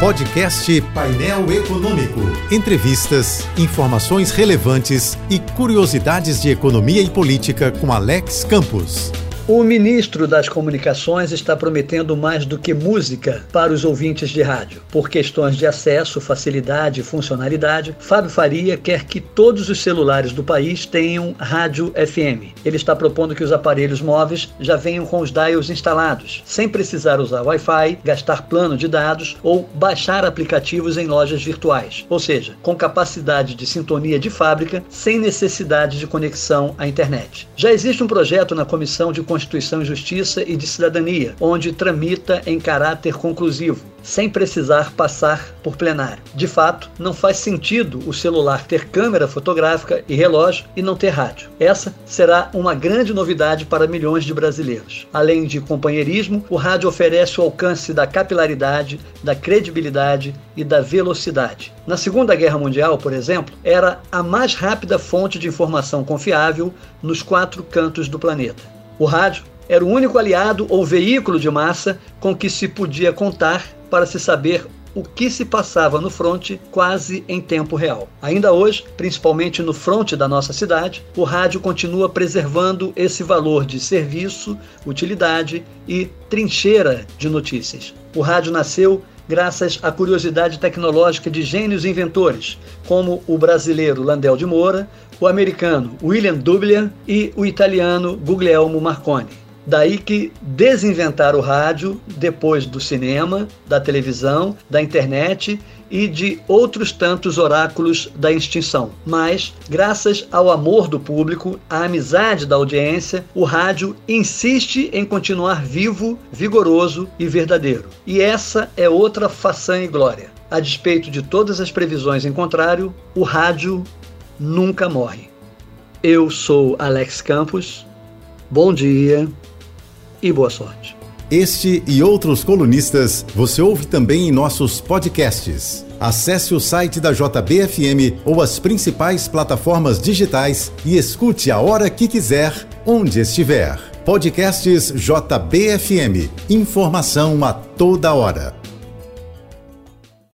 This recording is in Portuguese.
Podcast Painel Econômico. Entrevistas, informações relevantes e curiosidades de economia e política com Alex Campos. O ministro das Comunicações está prometendo mais do que música para os ouvintes de rádio. Por questões de acesso, facilidade e funcionalidade, Fábio Faria quer que todos os celulares do país tenham rádio FM. Ele está propondo que os aparelhos móveis já venham com os dials instalados, sem precisar usar Wi-Fi, gastar plano de dados ou baixar aplicativos em lojas virtuais. Ou seja, com capacidade de sintonia de fábrica, sem necessidade de conexão à internet. Já existe um projeto na Comissão de Constituição e Justiça e de Cidadania, onde tramita em caráter conclusivo, sem precisar passar por plenário. De fato, não faz sentido o celular ter câmera fotográfica e relógio e não ter rádio. Essa será uma grande novidade para milhões de brasileiros. Além de companheirismo, o rádio oferece o alcance da capilaridade, da credibilidade e da velocidade. Na Segunda Guerra Mundial, por exemplo, era a mais rápida fonte de informação confiável nos quatro cantos do planeta. O rádio era o único aliado ou veículo de massa com que se podia contar para se saber o que se passava no fronte quase em tempo real. Ainda hoje, principalmente no fronte da nossa cidade, o rádio continua preservando esse valor de serviço, utilidade e trincheira de notícias. O rádio nasceu graças à curiosidade tecnológica de gênios inventores, como o brasileiro Landel de Moura, o americano William Dublian e o italiano Guglielmo Marconi. Daí que desinventar o rádio depois do cinema, da televisão, da internet e de outros tantos oráculos da extinção. Mas, graças ao amor do público, à amizade da audiência, o rádio insiste em continuar vivo, vigoroso e verdadeiro. E essa é outra façanha e glória. A despeito de todas as previsões em contrário, o rádio nunca morre. Eu sou Alex Campos. Bom dia e boa sorte. Este e outros colunistas você ouve também em nossos podcasts. Acesse o site da JBFM ou as principais plataformas digitais e escute a hora que quiser, onde estiver. Podcasts JBFM. Informação a toda hora.